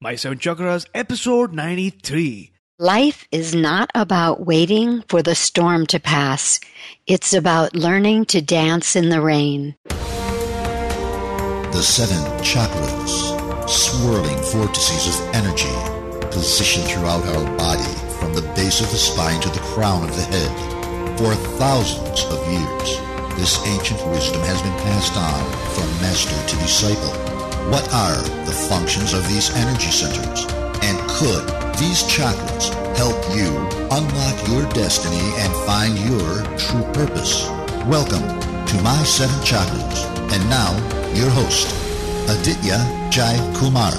My Seven Chakras, episode 93. Life is not about waiting for the storm to pass. It's about learning to dance in the rain. The seven chakras, swirling vortices of energy, positioned throughout our body from the base of the spine to the crown of the head. For thousands of years, this ancient wisdom has been passed on from master to disciple. What are the functions of these energy centers? And could these chakras help you unlock your destiny and find your true purpose? Welcome to My Seven Chakras. And now, your host, Aditya Jai Kumar.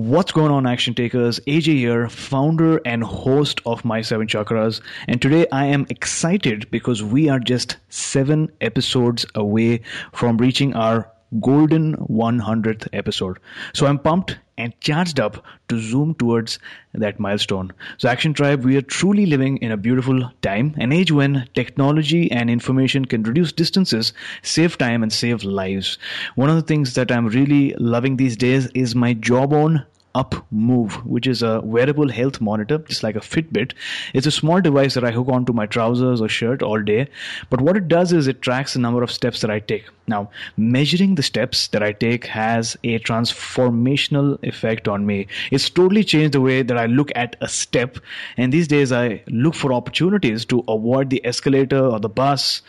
What's going on, action takers? AJ here, founder and host of My Seven Chakras. And today I am excited because we are just seven episodes away from reaching our golden 100th episode. So I'm pumped and charged up to zoom towards that milestone. So, Action Tribe, we are truly living in a beautiful time, an age when technology and information can reduce distances, save time, and save lives. One of the things that I'm really loving these days is my Jawbone up move which is a wearable health monitor just like a fitbit. It's a small device that i hook onto my trousers or shirt all day but what it does is it tracks the number of steps that i take. Now measuring the steps that i take has a transformational effect on me. It's totally changed the way that i look at a step and these days i look for opportunities to avoid the escalator or the bus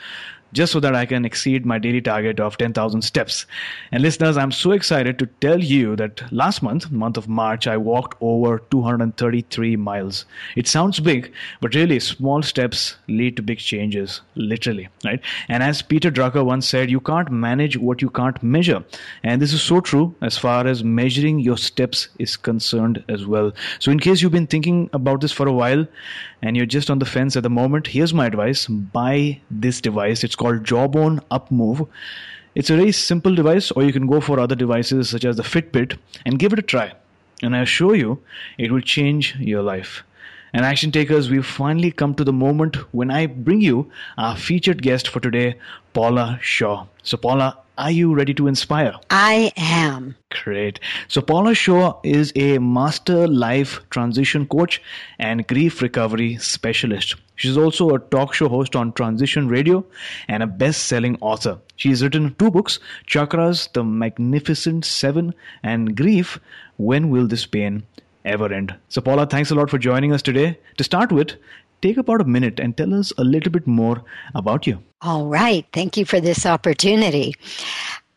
just so that I can exceed my daily target of 10,000 steps. And listeners, I'm so excited to tell you that last month, month of March, I walked over 233 miles. It sounds big, but really small steps lead to big changes, literally, right? And as Peter Drucker once said, you can't manage what you can't measure. And this is so true as far as measuring your steps is concerned as well. So in case you've been thinking about this for a while and you're just on the fence at the moment, here's my advice. Buy this device. It's called Jawbone UpMove. It's a very simple device, or you can go for other devices such as the Fitbit and give it a try. And I assure you, it will change your life. And action takers, we've finally come to the moment when I bring you our featured guest for today, Paula Shaw. So, Paula, are you ready to inspire? I am. Great. So, Paula Shaw is a master life transition coach and grief recovery specialist. She's also a talk show host on Transition Radio and a best selling author. She's written two books Chakras, The Magnificent Seven, and Grief When Will This Pain Ever End? So, Paula, thanks a lot for joining us today. To start with, take about a minute and tell us a little bit more about you. All right. Thank you for this opportunity.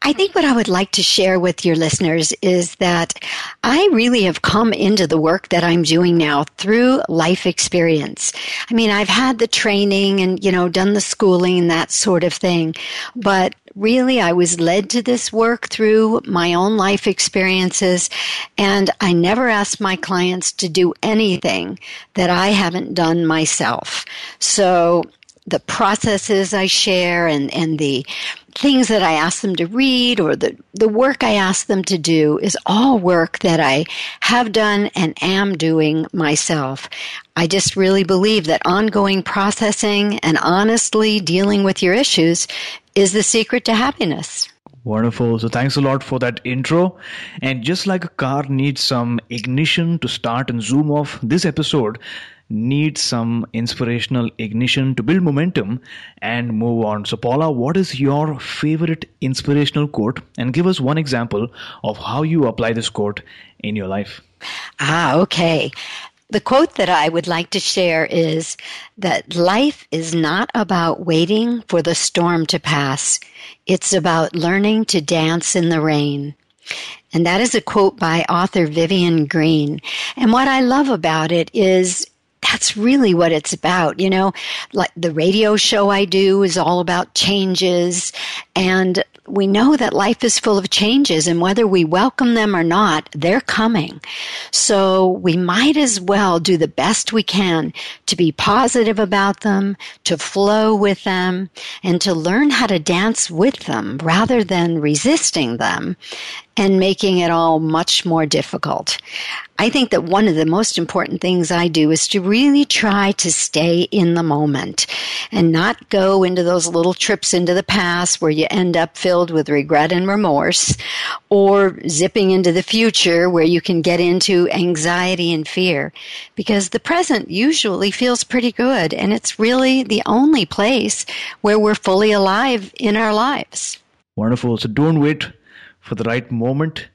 I think what I would like to share with your listeners is that I really have come into the work that I'm doing now through life experience. I mean, I've had the training and, you know, done the schooling and that sort of thing, but really I was led to this work through my own life experiences and I never ask my clients to do anything that I haven't done myself. So the processes I share and, and the things that I ask them to read or the, the work I ask them to do is all work that I have done and am doing myself. I just really believe that ongoing processing and honestly dealing with your issues is the secret to happiness. Wonderful. So thanks a lot for that intro. And just like a car needs some ignition to start and zoom off, this episode needs some inspirational ignition to build momentum and move on. So, Paula, what is your favorite inspirational quote? And give us one example of how you apply this quote in your life. Ah, okay. The quote that I would like to share is that life is not about waiting for the storm to pass. It's about learning to dance in the rain. And that is a quote by author Vivian Greene. And what I love about it is that's really what it's about. You know, like the radio show I do is all about changes and we know that life is full of changes and whether we welcome them or not, they're coming. So we might as well do the best we can to be positive about them, to flow with them, and to learn how to dance with them rather than resisting them and making it all much more difficult. I think that one of the most important things I do is to really try to stay in the moment and not go into those little trips into the past where you end up filled with regret and remorse or zipping into the future where you can get into anxiety and fear because the present usually feels pretty good and it's really the only place where we're fully alive in our lives. Wonderful. So don't wait for the right moment.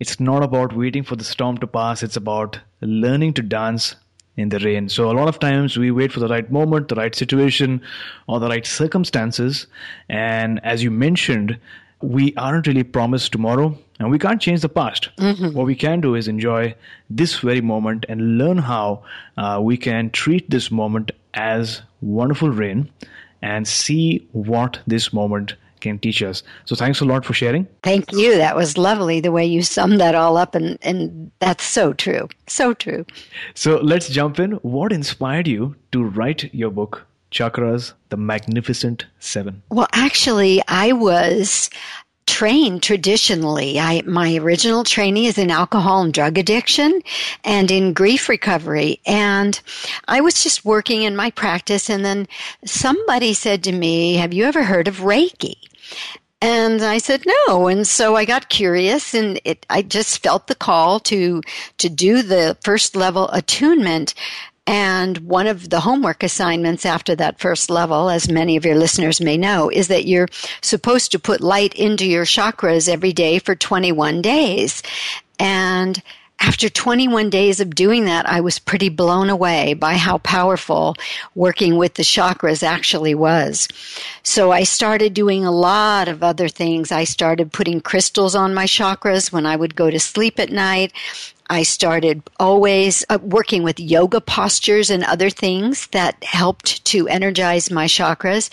It's not about waiting for the storm to pass, it's about learning to dance in the rain. So, a lot of times we wait for the right moment, the right situation, or the right circumstances. And as you mentioned, we aren't really promised tomorrow and we can't change the past. Mm-hmm. What we can do is enjoy this very moment and learn how uh, we can treat this moment as wonderful rain and see what this moment can teach us. So thanks a lot for sharing. Thank you. That was lovely the way you summed that all up and and that's so true. So true. So let's jump in. What inspired you to write your book Chakras, the Magnificent 7? Well, actually, I was trained traditionally. I, my original training is in alcohol and drug addiction and in grief recovery. And I was just working in my practice and then somebody said to me, have you ever heard of Reiki? And I said no. And so I got curious and it, I just felt the call to, to do the first level attunement. And one of the homework assignments after that first level, as many of your listeners may know, is that you're supposed to put light into your chakras every day for 21 days. And after 21 days of doing that, I was pretty blown away by how powerful working with the chakras actually was. So I started doing a lot of other things. I started putting crystals on my chakras when I would go to sleep at night. I started always uh, working with yoga postures and other things that helped to energize my chakras.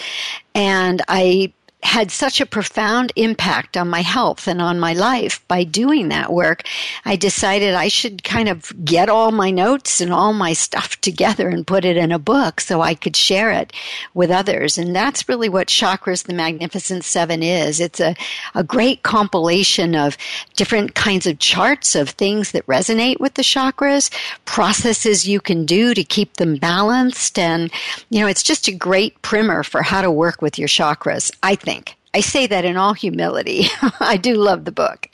And I had such a profound impact on my health and on my life by doing that work, I decided I should kind of get all my notes and all my stuff together and put it in a book so I could share it with others. And that's really what Chakras the Magnificent Seven is. It's a, a great compilation of different kinds of charts of things that resonate with the chakras, processes you can do to keep them balanced. And, you know, it's just a great primer for how to work with your chakras, I think. I say that in all humility. I do love the book.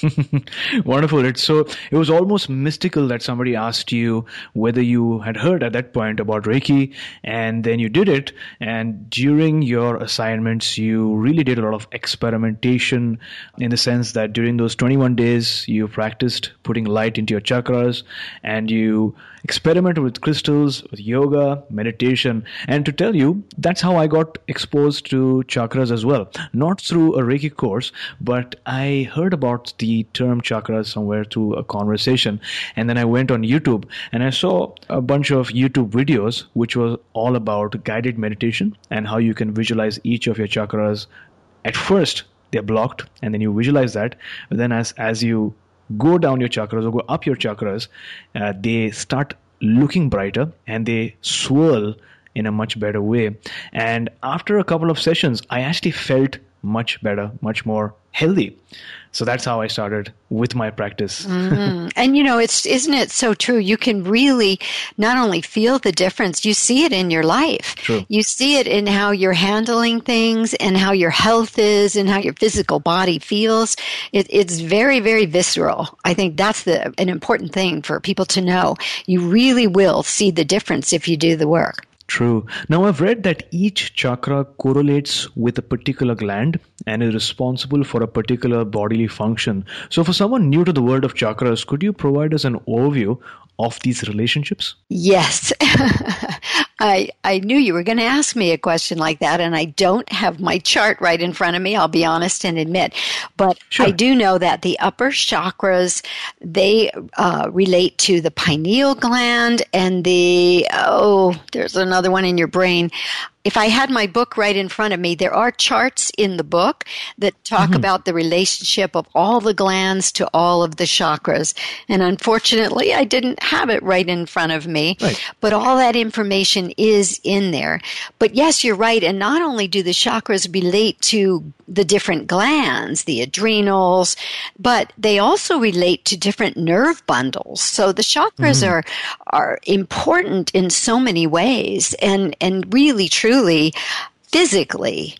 Wonderful. It's so it was almost mystical that somebody asked you whether you had heard at that point about Reiki, and then you did it. And during your assignments, you really did a lot of experimentation in the sense that during those 21 days, you practiced putting light into your chakras and you experimented with crystals, with yoga, meditation. And to tell you, that's how I got exposed to chakras as well. Not through a Reiki course, but I heard about the term chakras somewhere through a conversation. And then I went on YouTube and I saw a bunch of YouTube videos which was all about guided meditation and how you can visualize each of your chakras. At first, they're blocked, and then you visualize that. But then, as as you go down your chakras or go up your chakras, uh, they start looking brighter and they swirl in a much better way. And after a couple of sessions, I actually felt much better, much more healthy. So that's how I started with my practice. mm-hmm. And you know, it's isn't it so true? You can really not only feel the difference, you see it in your life. True. You see it in how you're handling things and how your health is and how your physical body feels. It, it's very, very visceral. I think that's the an important thing for people to know. You really will see the difference if you do the work. True. Now, I've read that each chakra correlates with a particular gland and is responsible for a particular bodily function. So, for someone new to the world of chakras, could you provide us an overview of these relationships? Yes. I, I knew you were going to ask me a question like that, and I don't have my chart right in front of me, I'll be honest and admit. But sure. I do know that the upper chakras, they uh, relate to the pineal gland and the, oh, there's another one in your brain. If I had my book right in front of me, there are charts in the book that talk mm-hmm. about the relationship of all the glands to all of the chakras. And unfortunately, I didn't have it right in front of me. Right. But all that information is in there. But yes, you're right. And not only do the chakras relate to the different glands, the adrenals, but they also relate to different nerve bundles. So the chakras mm-hmm. are are important in so many ways and and really truly physically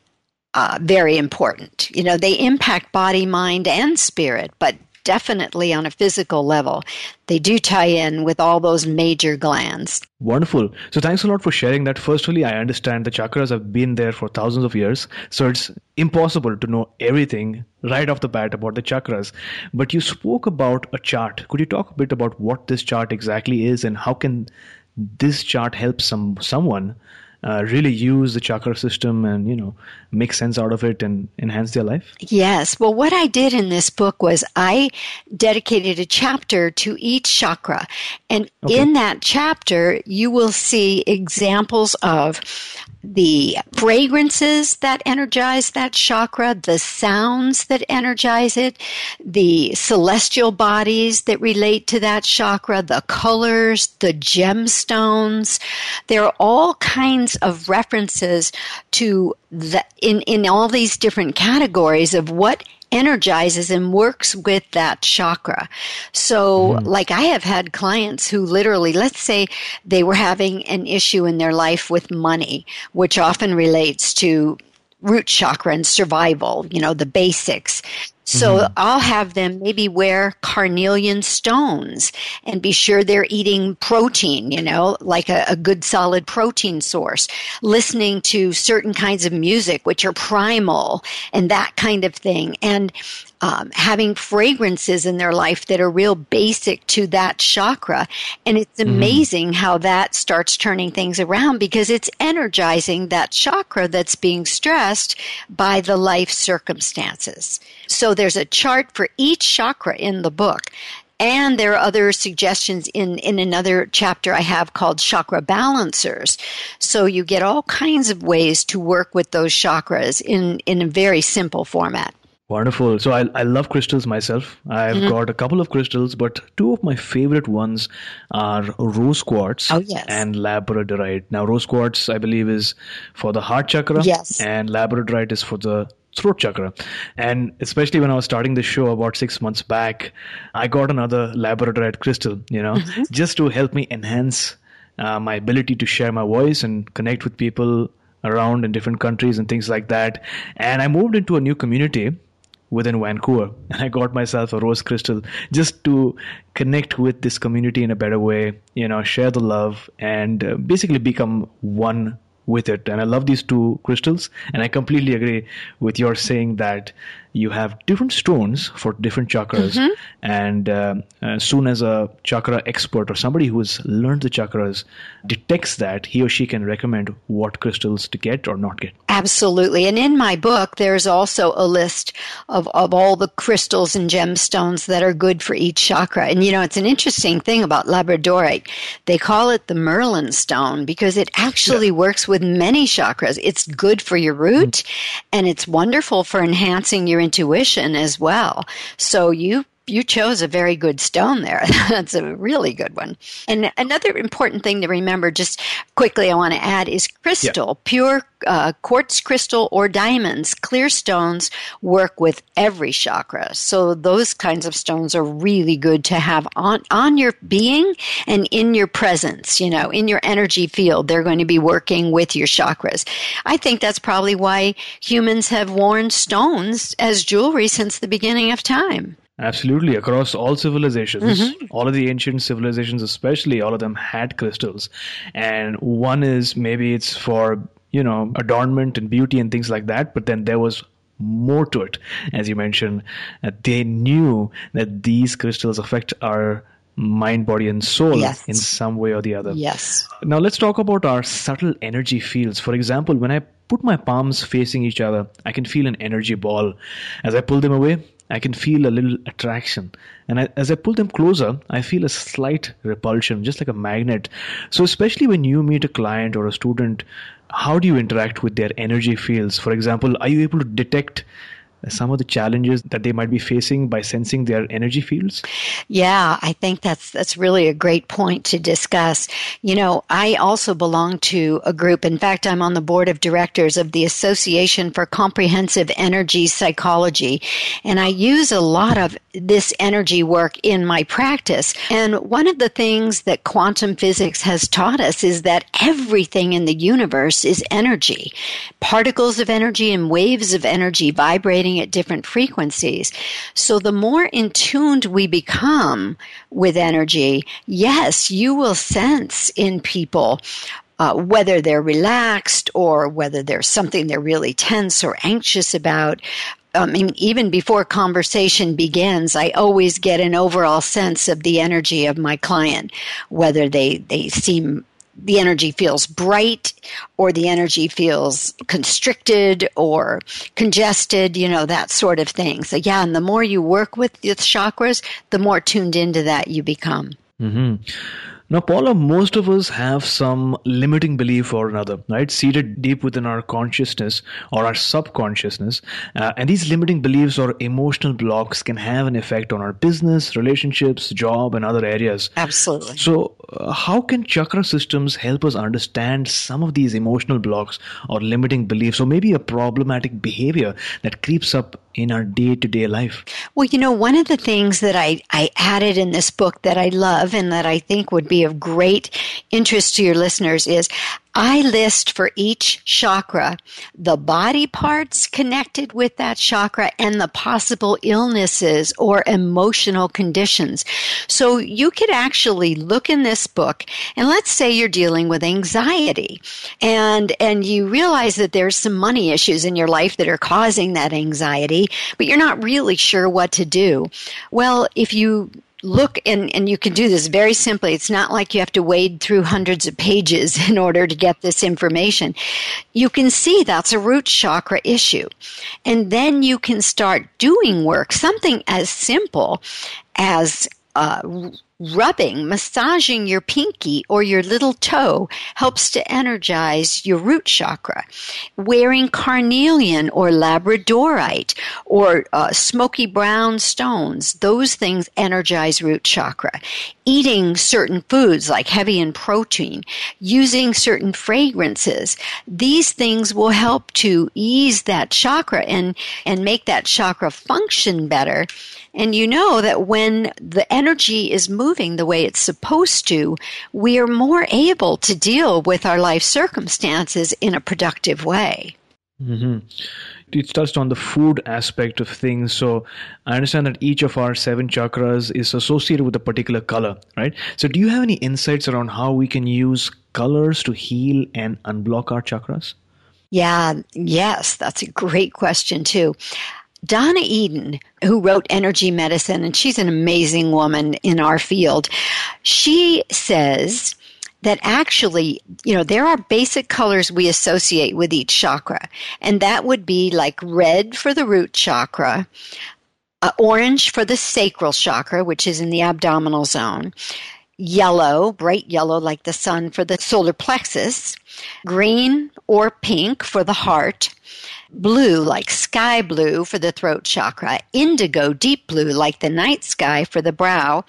uh, very important. You know, they impact body, mind, and spirit, but definitely on a physical level. They do tie in with all those major glands. Wonderful. So thanks a lot for sharing that. Firstly, I understand the chakras have been there for thousands of years, so it's impossible to know everything right off the bat about the chakras. But you spoke about a chart. Could you talk a bit about what this chart exactly is and how can this chart help some someone uh, really use the chakra system and you know make sense out of it and enhance their life? Yes. Well what i did in this book was i dedicated a chapter to each chakra. And okay. in that chapter you will see examples of the fragrances that energize that chakra, the sounds that energize it, the celestial bodies that relate to that chakra, the colors, the gemstones. There are all kinds of references to the, in, in all these different categories of what energizes and works with that chakra. So, mm. like I have had clients who literally, let's say they were having an issue in their life with money, which often relates to root chakra and survival, you know, the basics. So mm-hmm. I'll have them maybe wear carnelian stones and be sure they're eating protein, you know, like a, a, good solid protein source, listening to certain kinds of music, which are primal and that kind of thing. And um, having fragrances in their life that are real basic to that chakra. And it's mm-hmm. amazing mm. how that starts turning things around because it's energizing that chakra that's being stressed by the life circumstances. So there's a chart for each chakra in the book. And there are other suggestions in, in another chapter I have called chakra balancers. So you get all kinds of ways to work with those chakras in, in a very simple format. Wonderful. So I, I love crystals myself. I've mm-hmm. got a couple of crystals, but two of my favorite ones are rose quartz oh, yes. and labradorite. Now, rose quartz, I believe, is for the heart chakra. Yes. And labradorite is for the throat chakra. And especially when I was starting the show about six months back, I got another labradorite crystal, you know, mm-hmm. just to help me enhance uh, my ability to share my voice and connect with people around in different countries and things like that. And I moved into a new community within Vancouver and I got myself a rose crystal just to connect with this community in a better way, you know, share the love and uh, basically become one with it. And I love these two crystals. And I completely agree with your saying that you have different stones for different chakras. Mm-hmm. And uh, as soon as a chakra expert or somebody who has learned the chakras detects that, he or she can recommend what crystals to get or not get. Absolutely. And in my book, there's also a list of, of all the crystals and gemstones that are good for each chakra. And you know, it's an interesting thing about labradorite. They call it the Merlin stone because it actually yeah. works with many chakras. It's good for your root mm-hmm. and it's wonderful for enhancing your intuition as well. So you you chose a very good stone there. That's a really good one. And another important thing to remember, just quickly, I want to add is crystal, yeah. pure uh, quartz crystal or diamonds. Clear stones work with every chakra. So those kinds of stones are really good to have on, on your being and in your presence, you know, in your energy field. They're going to be working with your chakras. I think that's probably why humans have worn stones as jewelry since the beginning of time. Absolutely, across all civilizations, mm-hmm. all of the ancient civilizations, especially, all of them had crystals. And one is maybe it's for, you know, adornment and beauty and things like that, but then there was more to it. As you mentioned, uh, they knew that these crystals affect our mind, body, and soul yes. in some way or the other. Yes. Now, let's talk about our subtle energy fields. For example, when I put my palms facing each other, I can feel an energy ball. As I pull them away, I can feel a little attraction. And I, as I pull them closer, I feel a slight repulsion, just like a magnet. So, especially when you meet a client or a student, how do you interact with their energy fields? For example, are you able to detect some of the challenges that they might be facing by sensing their energy fields? Yeah, I think that's that's really a great point to discuss. You know, I also belong to a group. In fact, I'm on the board of directors of the Association for Comprehensive Energy Psychology, and I use a lot of this energy work in my practice. And one of the things that quantum physics has taught us is that everything in the universe is energy. Particles of energy and waves of energy vibrating at different frequencies. So the more in tuned we become with energy, yes, you will sense in people uh, whether they're relaxed or whether there's something they're really tense or anxious about. I mean, even before conversation begins, I always get an overall sense of the energy of my client, whether they, they seem the energy feels bright or the energy feels constricted or congested, you know, that sort of thing. So, yeah, and the more you work with the chakras, the more tuned into that you become. Mm-hmm. Now, Paula, most of us have some limiting belief or another, right? Seated deep within our consciousness or our subconsciousness. Uh, and these limiting beliefs or emotional blocks can have an effect on our business, relationships, job, and other areas. Absolutely. So, uh, how can chakra systems help us understand some of these emotional blocks or limiting beliefs or maybe a problematic behavior that creeps up in our day to day life? Well, you know, one of the things that I, I added in this book that I love and that I think would be of great interest to your listeners is I list for each chakra the body parts connected with that chakra and the possible illnesses or emotional conditions. So you could actually look in this book and let's say you're dealing with anxiety and, and you realize that there's some money issues in your life that are causing that anxiety, but you're not really sure what to do. Well, if you look and, and you can do this very simply. It's not like you have to wade through hundreds of pages in order to get this information. You can see that's a root chakra issue. And then you can start doing work, something as simple as uh, rubbing, massaging your pinky or your little toe helps to energize your root chakra. Wearing carnelian or labradorite or uh, smoky brown stones, those things energize root chakra. Eating certain foods like heavy in protein, using certain fragrances, these things will help to ease that chakra and, and make that chakra function better and you know that when the energy is moving the way it's supposed to, we are more able to deal with our life circumstances in a productive way. Mm-hmm. You touched on the food aspect of things. So I understand that each of our seven chakras is associated with a particular color, right? So do you have any insights around how we can use colors to heal and unblock our chakras? Yeah, yes, that's a great question too. Donna Eden, who wrote Energy Medicine, and she's an amazing woman in our field, she says that actually, you know, there are basic colors we associate with each chakra, and that would be like red for the root chakra, uh, orange for the sacral chakra, which is in the abdominal zone, yellow, bright yellow like the sun for the solar plexus, green or pink for the heart, blue like sky blue for the throat chakra, indigo deep blue like the night sky for the brow,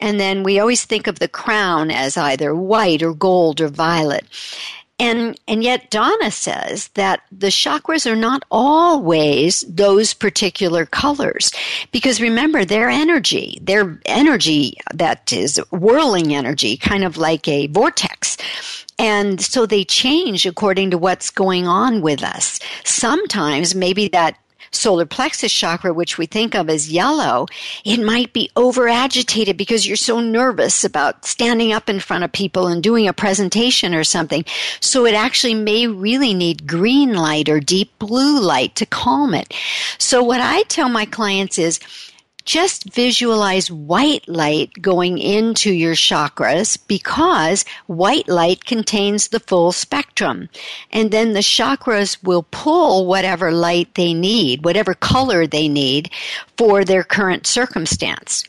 and then we always think of the crown as either white or gold or violet. And, and yet Donna says that the chakras are not always those particular colors. Because remember, their energy, their energy that is whirling energy, kind of like a vortex. And so they change according to what's going on with us. Sometimes maybe that solar plexus chakra, which we think of as yellow, it might be over agitated because you're so nervous about standing up in front of people and doing a presentation or something. So it actually may really need green light or deep blue light to calm it. So what I tell my clients is, just visualize white light going into your chakras because white light contains the full spectrum. And then the chakras will pull whatever light they need, whatever color they need for their current circumstance.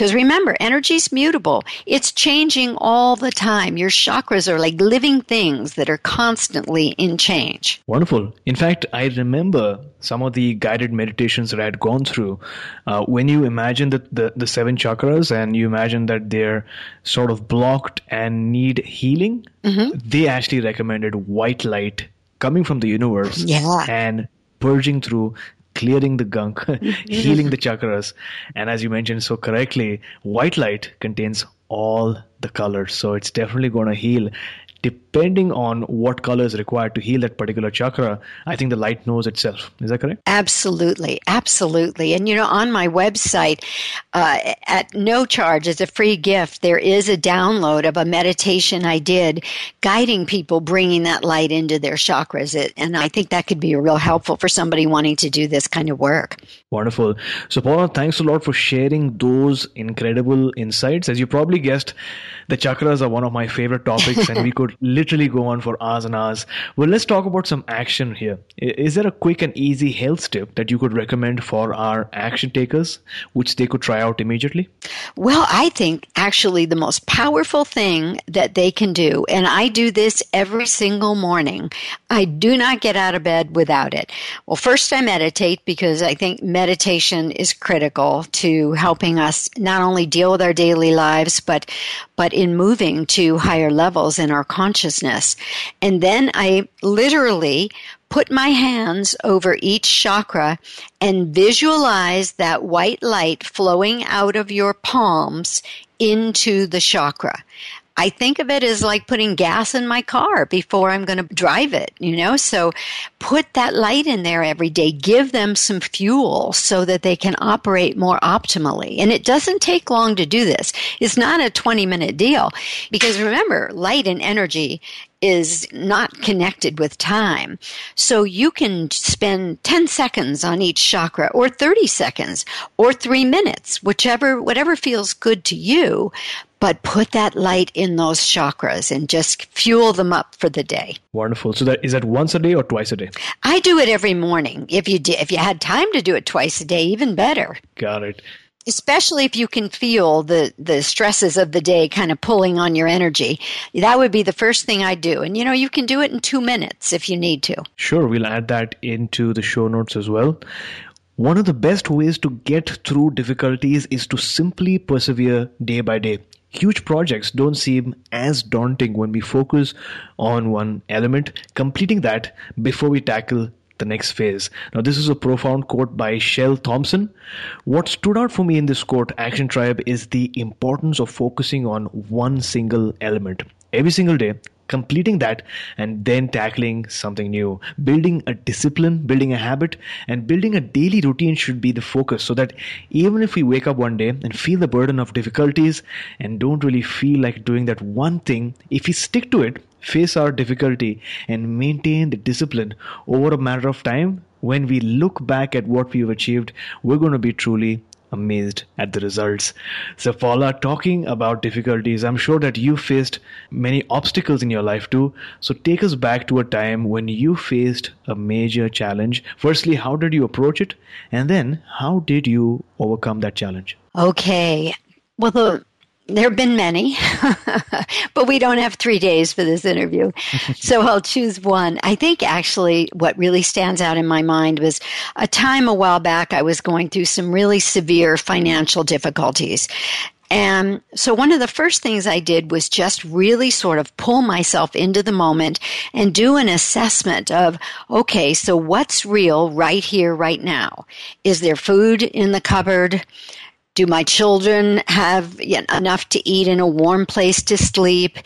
Because remember, energy is mutable. It's changing all the time. Your chakras are like living things that are constantly in change. Wonderful. In fact, I remember some of the guided meditations that I had gone through. Uh, when you imagine the, the, the seven chakras and you imagine that they're sort of blocked and need healing, mm-hmm. they actually recommended white light coming from the universe yeah. and purging through clearing the gunk, healing the chakras. And as you mentioned so correctly, white light contains all the colors. So it's definitely going to heal depending on what color is required to heal that particular chakra, I think the light knows itself. Is that correct? Absolutely. Absolutely. And you know, on my website, uh, at no charge, as a free gift, there is a download of a meditation I did guiding people bringing that light into their chakras. It, and I think that could be real helpful for somebody wanting to do this kind of work. Wonderful. So, Paula, thanks a lot for sharing those incredible insights. As you probably guessed, the chakras are one of my favorite topics, and we could literally go on for hours and hours. Well, let's talk about some action here. Is there a quick and easy health tip that you could recommend for our action takers, which they could try out immediately? Well, I think actually the most powerful thing that they can do, and I do this every single morning, I do not get out of bed without it. Well, first I meditate because I think meditation is critical to helping us not only deal with our daily lives, but but in moving to higher levels in our consciousness. And then I literally put my hands over each chakra and visualize that white light flowing out of your palms into the chakra. I think of it as like putting gas in my car before I'm going to drive it, you know? So put that light in there every day. Give them some fuel so that they can operate more optimally. And it doesn't take long to do this. It's not a 20 minute deal because remember, light and energy is not connected with time. So you can spend 10 seconds on each chakra or 30 seconds or 3 minutes, whichever whatever feels good to you, but put that light in those chakras and just fuel them up for the day. Wonderful. So that is that once a day or twice a day? I do it every morning. If you did, if you had time to do it twice a day, even better. Got it especially if you can feel the the stresses of the day kind of pulling on your energy that would be the first thing i do and you know you can do it in 2 minutes if you need to sure we'll add that into the show notes as well one of the best ways to get through difficulties is to simply persevere day by day huge projects don't seem as daunting when we focus on one element completing that before we tackle the next phase. Now, this is a profound quote by Shell Thompson. What stood out for me in this quote, Action Tribe, is the importance of focusing on one single element. Every single day, completing that and then tackling something new. Building a discipline building a habit and building a daily routine should be the focus so that even if we wake up one day and feel the burden of difficulties and don't really feel like doing that one thing if we stick to it face our difficulty and maintain the discipline over a matter of time, when we look back at what we've achieved, we're going to be truly amazed at the results. So, Paula, talking about difficulties, I'm sure that you faced many obstacles in your life too. So, take us back to a time when you faced a major challenge. Firstly, how did you approach it? And then, how did you overcome that challenge? Okay. Well, the there have been many, but we don't have three days for this interview. so I'll choose one. I think actually what really stands out in my mind was a time a while back I was going through some really severe financial difficulties. And so one of the first things I did was just really sort of pull myself into the moment and do an assessment of, okay, so what's real right here, right now? Is there food in the cupboard? Do my children have enough to eat and a warm place to sleep?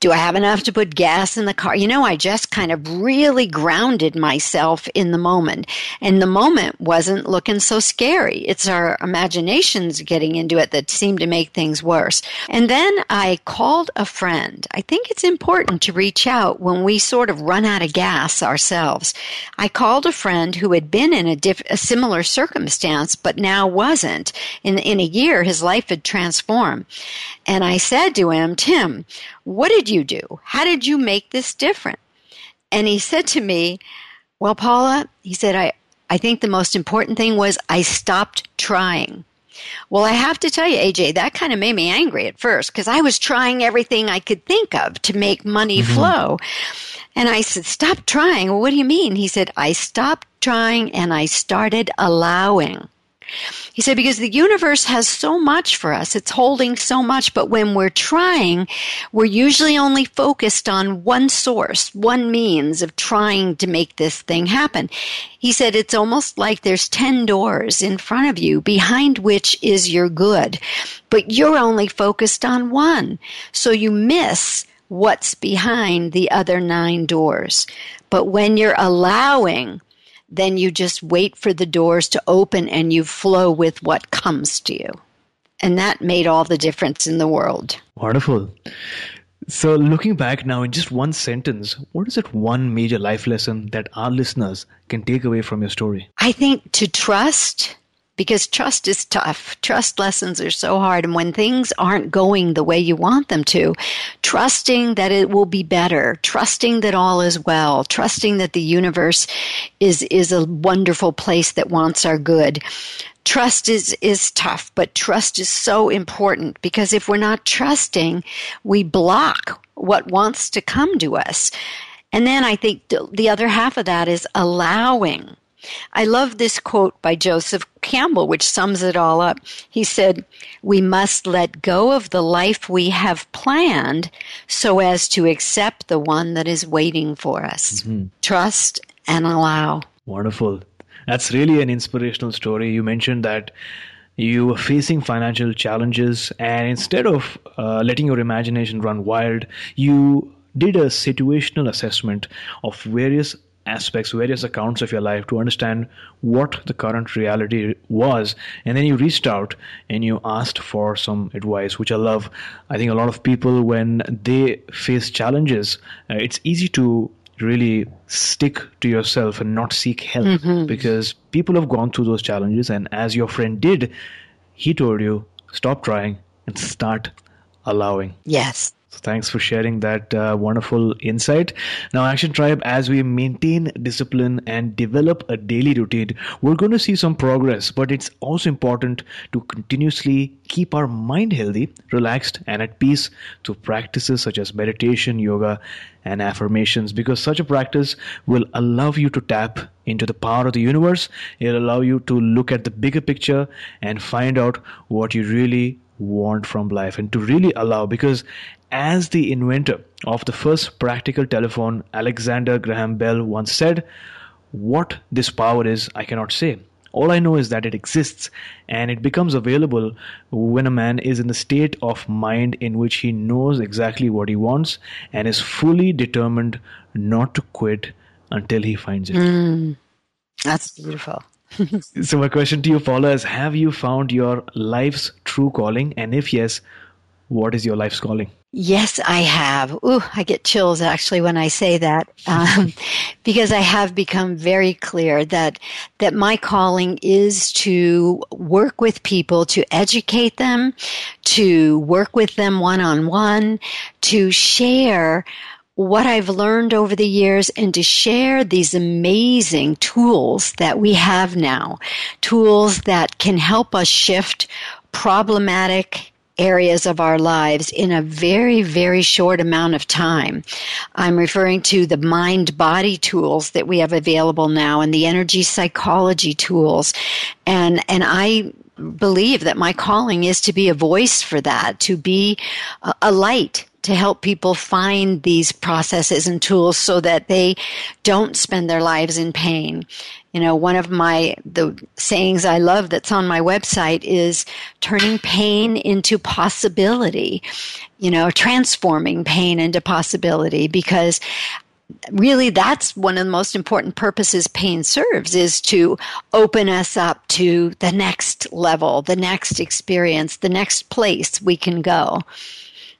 Do I have enough to put gas in the car? You know, I just kind of really grounded myself in the moment. And the moment wasn't looking so scary. It's our imaginations getting into it that seem to make things worse. And then I called a friend. I think it's important to reach out when we sort of run out of gas ourselves. I called a friend who had been in a, diff- a similar circumstance, but now wasn't. In, in a year, his life had transformed. And I said to him, Tim, what did you do? How did you make this different? And he said to me, Well, Paula, he said, I, I think the most important thing was I stopped trying. Well, I have to tell you, AJ, that kind of made me angry at first because I was trying everything I could think of to make money mm-hmm. flow. And I said, Stop trying. Well, what do you mean? He said, I stopped trying and I started allowing. He said, because the universe has so much for us. It's holding so much, but when we're trying, we're usually only focused on one source, one means of trying to make this thing happen. He said, it's almost like there's 10 doors in front of you, behind which is your good, but you're only focused on one. So you miss what's behind the other nine doors. But when you're allowing then you just wait for the doors to open and you flow with what comes to you. And that made all the difference in the world. Wonderful. So, looking back now in just one sentence, what is that one major life lesson that our listeners can take away from your story? I think to trust because trust is tough. Trust lessons are so hard. And when things aren't going the way you want them to, trusting that it will be better, trusting that all is well, trusting that the universe is, is a wonderful place that wants our good. Trust is, is tough, but trust is so important because if we're not trusting, we block what wants to come to us. And then I think the other half of that is allowing I love this quote by Joseph Campbell, which sums it all up. He said, We must let go of the life we have planned so as to accept the one that is waiting for us. Mm-hmm. Trust and allow. Wonderful. That's really an inspirational story. You mentioned that you were facing financial challenges, and instead of uh, letting your imagination run wild, you did a situational assessment of various aspects, various accounts of your life to understand what the current reality was. And then you reached out and you asked for some advice, which I love. I think a lot of people, when they face challenges, uh, it's easy to really stick to yourself and not seek help mm-hmm. because people have gone through those challenges. And as your friend did, he told you, stop trying and start allowing. Yes. Thanks for sharing that uh, wonderful insight. Now, Action Tribe, as we maintain discipline and develop a daily routine, we're going to see some progress, but it's also important to continuously keep our mind healthy, relaxed, and at peace through practices such as meditation, yoga, and affirmations because such a practice will allow you to tap into the power of the universe. It'll allow you to look at the bigger picture and find out what you really want from life and to really allow because as the inventor of the first practical telephone alexander graham bell once said what this power is i cannot say. All i know is that it exists and it becomes available when a man is in the state of mind in which he knows exactly what he wants and is fully determined not to quit until he finds it. Mm, that's beautiful so my question to you, Paula, is have you found your life's true calling? And if yes, what is your life's calling? Yes, I have. Ooh, I get chills actually when I say that, um, because I have become very clear that that my calling is to work with people, to educate them, to work with them one on one, to share what I've learned over the years and to share these amazing tools that we have now. Tools that can help us shift problematic areas of our lives in a very, very short amount of time. I'm referring to the mind body tools that we have available now and the energy psychology tools. And, and I believe that my calling is to be a voice for that, to be a, light to help people find these processes and tools so that they don't spend their lives in pain. You know, one of my the sayings I love that's on my website is turning pain into possibility. You know, transforming pain into possibility because really that's one of the most important purposes pain serves is to open us up to the next level, the next experience, the next place we can go.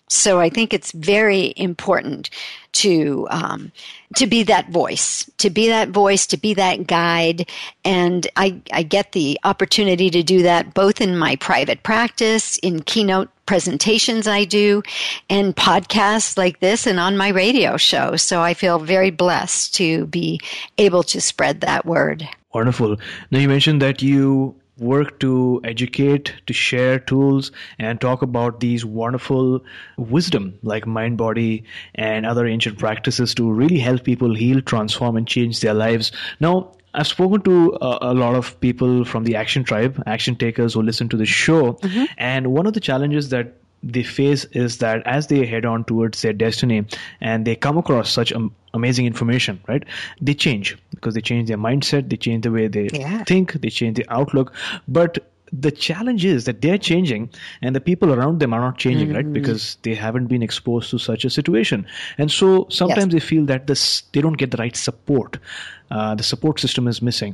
So I think it's very important to um, to be that voice, to be that voice, to be that guide, and I, I get the opportunity to do that both in my private practice, in keynote presentations I do, and podcasts like this, and on my radio show. So I feel very blessed to be able to spread that word. Wonderful. Now you mentioned that you work to educate, to share tools, and talk about these wonderful wisdom like mind body and other ancient practices to really help people heal, transform, and change their lives. Now, I've spoken to a, a, lot of people from the Action Tribe, action takers who listen to the show, mm-hmm. and one of the challenges that they face is that as they head on towards their destiny and they come across such um, amazing information, right? They change because they change their mindset, they change the way they yeah. think, they change the outlook. But the challenge is that they're changing and the people around them are not changing mm-hmm. right because they haven't been exposed to such a situation and so sometimes yes. they feel that this they don't get the right support uh, the support system is missing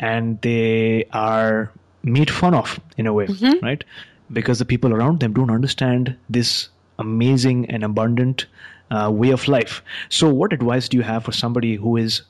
and they are made fun of in a way mm-hmm. right because the people around them don't understand this amazing and abundant uh, way of life. So, what advice do you have for somebody who is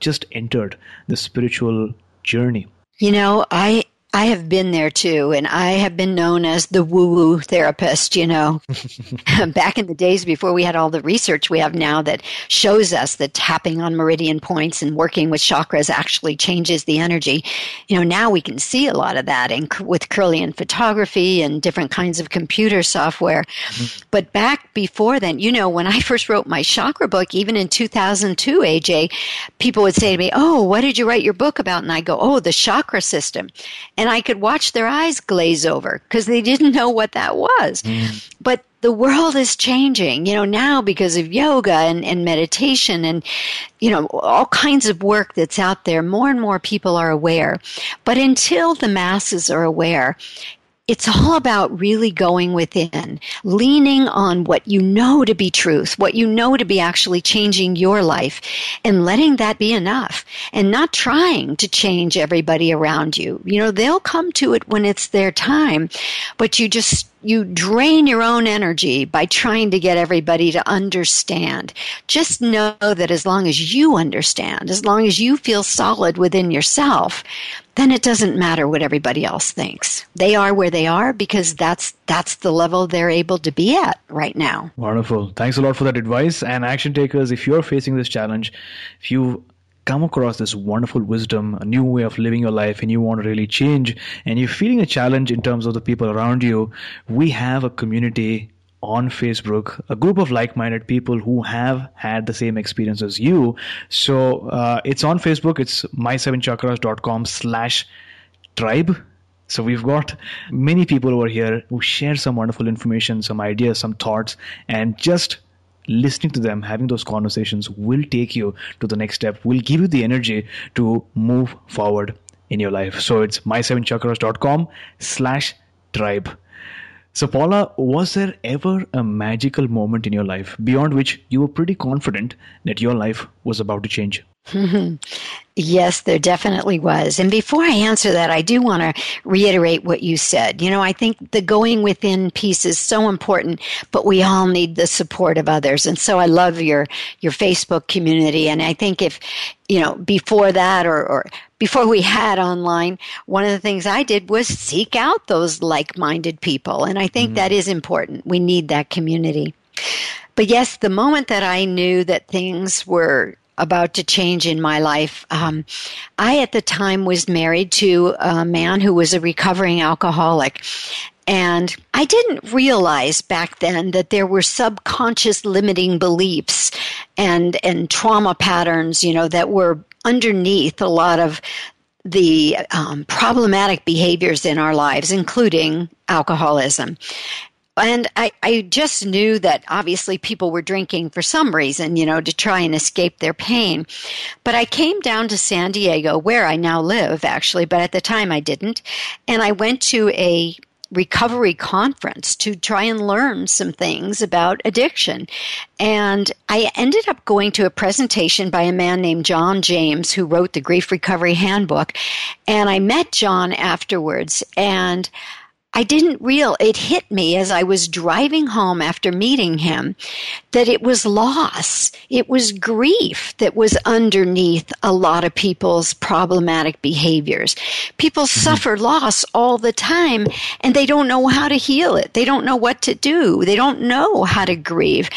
just entered the spiritual journey? You know, I I have been there too, and I have been known as the woo woo therapist, you know. Back in the days before we had all the research we have now that shows us that tapping on meridian points and working with chakras actually changes the energy. You know, now we can see a lot of that in, with Kirlian photography and different kinds of computer software. Mm-hmm. But back before then, you know, when I first wrote my chakra book, even in 2002, AJ, people would say to me, Oh, what did you write your book about? And I go, Oh, the chakra system and I could watch their eyes glaze over because they didn't know what that was. Mm. But the world is changing, you know, now because of yoga and, and meditation and, you know, all kinds of work that's out there. More and more people are aware. But until the masses are aware, it's all about really going within, leaning on what you know to be truth, what you know to be actually changing your life, and letting that be enough, and not trying to change everybody around you. You know, they'll come to it when it's their time, but you just you drain your own energy by trying to get everybody to understand. Just know that as long as you understand, as long as you feel solid within yourself, then it doesn't matter what everybody else thinks. They are where they are because that's that's the level they're able to be at right now. Wonderful. Thanks a lot for that advice. And action takers, if you're facing this challenge, if you come across this wonderful wisdom, a new way of living your life, and you want to really change, and you're feeling a challenge in terms of the people around you, we have a community on Facebook, a group of like minded people who have had the same experience as you. So uh, it's on Facebook, it's my7chakras.com slash tribe. So we've got many people over here who share some wonderful information, some ideas, some thoughts, and just listening to them, having those conversations will take you to the next step, will give you the energy to move forward in your life. So it's my7chakras.com slash tribe. So, Paula, was there ever a magical moment in your life beyond which you were pretty confident that your life was about to change? yes, there definitely was. And before I answer that, I do want to reiterate what you said. You know, I think the going within piece is so important, but we all need the support of others. And so I love your your Facebook community. And I think if you know, before that or, or before we had online, one of the things I did was seek out those like minded people. And I think mm-hmm. that is important. We need that community. But yes, the moment that I knew that things were about to change in my life. Um, I, at the time, was married to a man who was a recovering alcoholic. And I didn't realize back then that there were subconscious limiting beliefs and, and trauma patterns, you know, that were underneath a lot of the um, problematic behaviors in our lives, including alcoholism And I, I just knew that obviously people were drinking for some reason, you know, to try and escape their pain. But I came down to San Diego, where I now live, actually, but at the time I didn't. And I went to a recovery conference to try and learn some things about addiction. And I ended up going to a presentation by a man named John James who wrote the Grief Recovery Handbook. And I met John afterwards and I didn't real it hit me as I was driving home after meeting him that it was loss. It was grief that was underneath a lot of people's problematic behaviors. People mm-hmm. suffer loss all the time and they don't know how to heal it. They don't know what to do. They don't know how to grieve.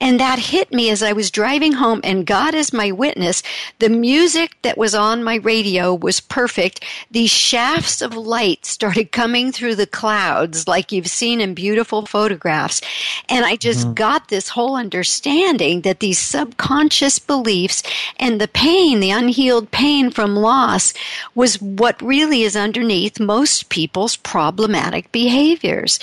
And that hit me as I was driving home and God is my witness. The music that was on my radio was perfect. These shafts of light started coming through the clouds like you've seen in beautiful photographs. And I just mm-hmm. got this whole understanding that these subconscious beliefs and the pain, the unhealed pain from loss was what really is underneath most people's problematic behaviors.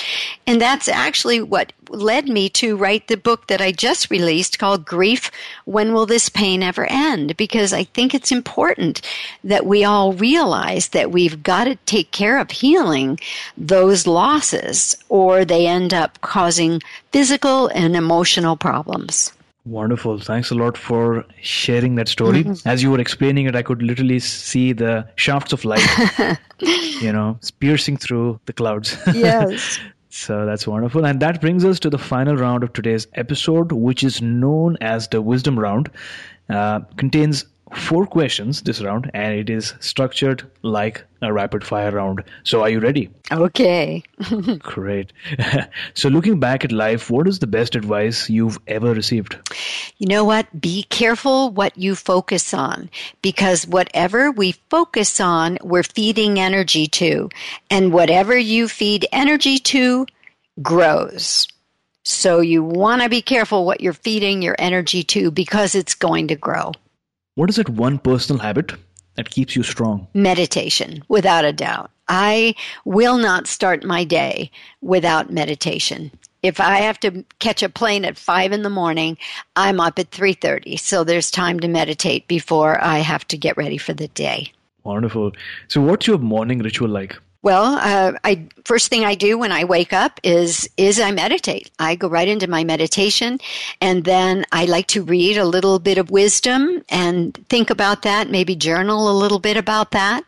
And that's actually what led me to write the book that I just released called Grief When Will This Pain Ever End? Because I think it's important that we all realize that we've got to take care of healing those losses, or they end up causing physical and emotional problems. Wonderful. Thanks a lot for sharing that story. Mm-hmm. As you were explaining it, I could literally see the shafts of light, you know, piercing through the clouds. Yes. So that's wonderful. And that brings us to the final round of today's episode, which is known as the Wisdom Round. Uh, contains four questions this round, and it is structured like a rapid fire round. So, are you ready? Okay. Great. so, looking back at life, what is the best advice you've ever received? You know what? Be careful what you focus on because whatever we focus on, we're feeding energy to. And whatever you feed energy to grows. So, you want to be careful what you're feeding your energy to because it's going to grow. What is that one personal habit that keeps you strong? Meditation, without a doubt. I will not start my day without meditation. If I have to catch a plane at five in the morning, I'm up at three thirty. So there's time to meditate before I have to get ready for the day. Wonderful. So, what's your morning ritual like? Well, uh, I first thing I do when I wake up is is I meditate. I go right into my meditation, and then I like to read a little bit of wisdom and think about that. Maybe journal a little bit about that,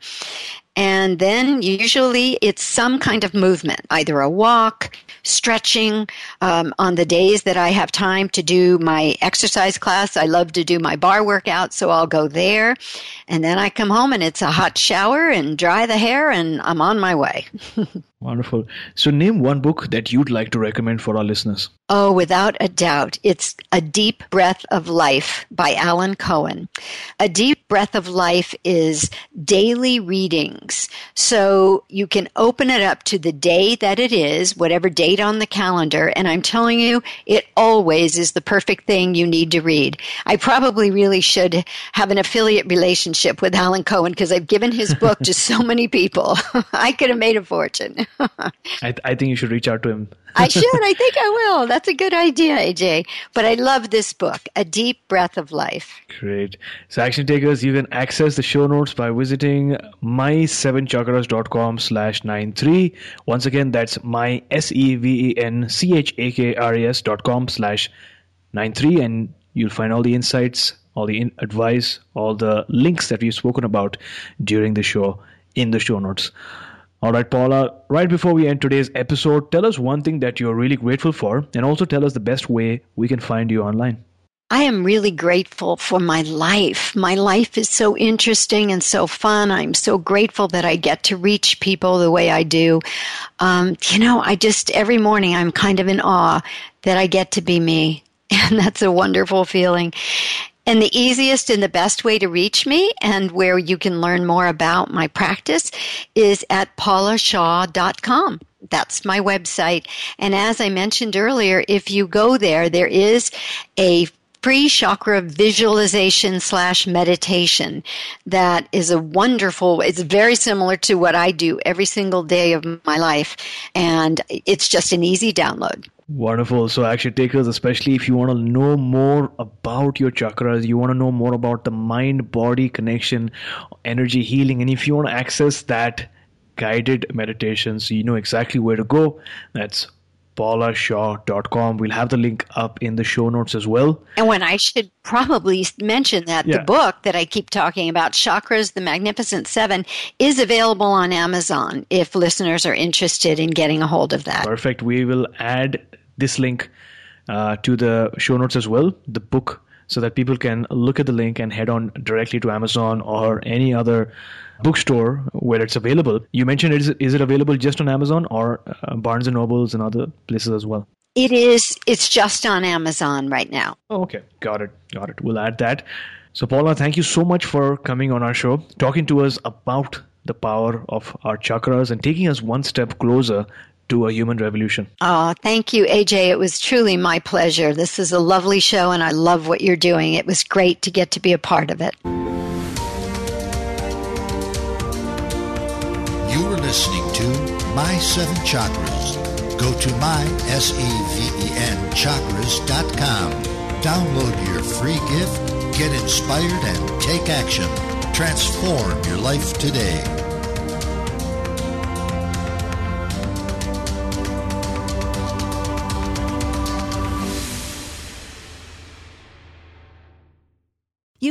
and then usually it's some kind of movement, either a walk, stretching. Um, on the days that I have time to do my exercise class, I love to do my barre workout, so I'll go there. And then I come home and it's a hot shower and dry the hair, and I'm on my way. Wonderful. So, name one book that you'd like to recommend for our listeners. Oh, without a doubt. It's A Deep Breath of Life by Alan Cohen. A Deep Breath of Life is daily readings. So, you can open it up to the day that it is, whatever date on the calendar, and I'm telling you, it always is the perfect thing you need to read. I probably really should have an affiliate relationship with Alan Cohen because I've given his book to so many people. I could have made a fortune. I, th- I think you should reach out to him. I should. I think I will. That's a good idea, AJ. But I love this book, A Deep Breath of Life. Great. So, action takers, you can access the show notes by visiting my7chakras.com slash 93. Once again, that's my S-E-V-E-N-C-H-A-K-R-A-S dot com slash 93. And you'll find all the insights, all the in- advice, all the links that we've spoken about during the show in the show notes. All right, Paula, right before we end today's episode, tell us one thing that you're really grateful for and also tell us the best way we can find you online. I am really grateful for my life. My life is so interesting and so fun. I'm so grateful that I get to reach people the way I do. Um, you know, I just, every morning I'm kind of in awe that I get to be me. And that's a wonderful feeling. And the easiest and the best way to reach me and where you can learn more about my practice is at paulashaw.com. That's my website. And as I mentioned earlier, if you go there, there is a free chakra visualization slash meditation that is a wonderful, it's very similar to what I do every single day of my life. And it's just an easy download. Wonderful. So, action takers, especially if you want to know more about your chakras, you want to know more about the mind body connection, energy healing, and if you want to access that guided meditations, you know exactly where to go. That's paulashaw.com. We'll have the link up in the show notes as well. And when I should probably mention that yeah. the book that I keep talking about, Chakras, the Magnificent Seven, is available on Amazon if listeners are interested in getting a hold of that. Perfect. We will add this link uh, to the show notes as well, the book, so that people can look at the link and head on directly to Amazon or any other bookstore where it's available. You mentioned is it, is it available just on Amazon or uh, Barnes and Nobles and other places as well? It is. It's just on Amazon right now. Oh, okay. Got it. Got it. We'll add that. So, Paula, thank you so much for coming on our show, talking to us about the power of our chakras and taking us one step closer to a human revolution. Oh, thank you, AJ. It was truly my pleasure. This is a lovely show, and I love what you're doing. It was great to get to be a part of it. You are listening to My Seven Chakras. Go to my, S-E-V-E-N, chakras.com. Download your free gift, get inspired, and take action. Transform your life today.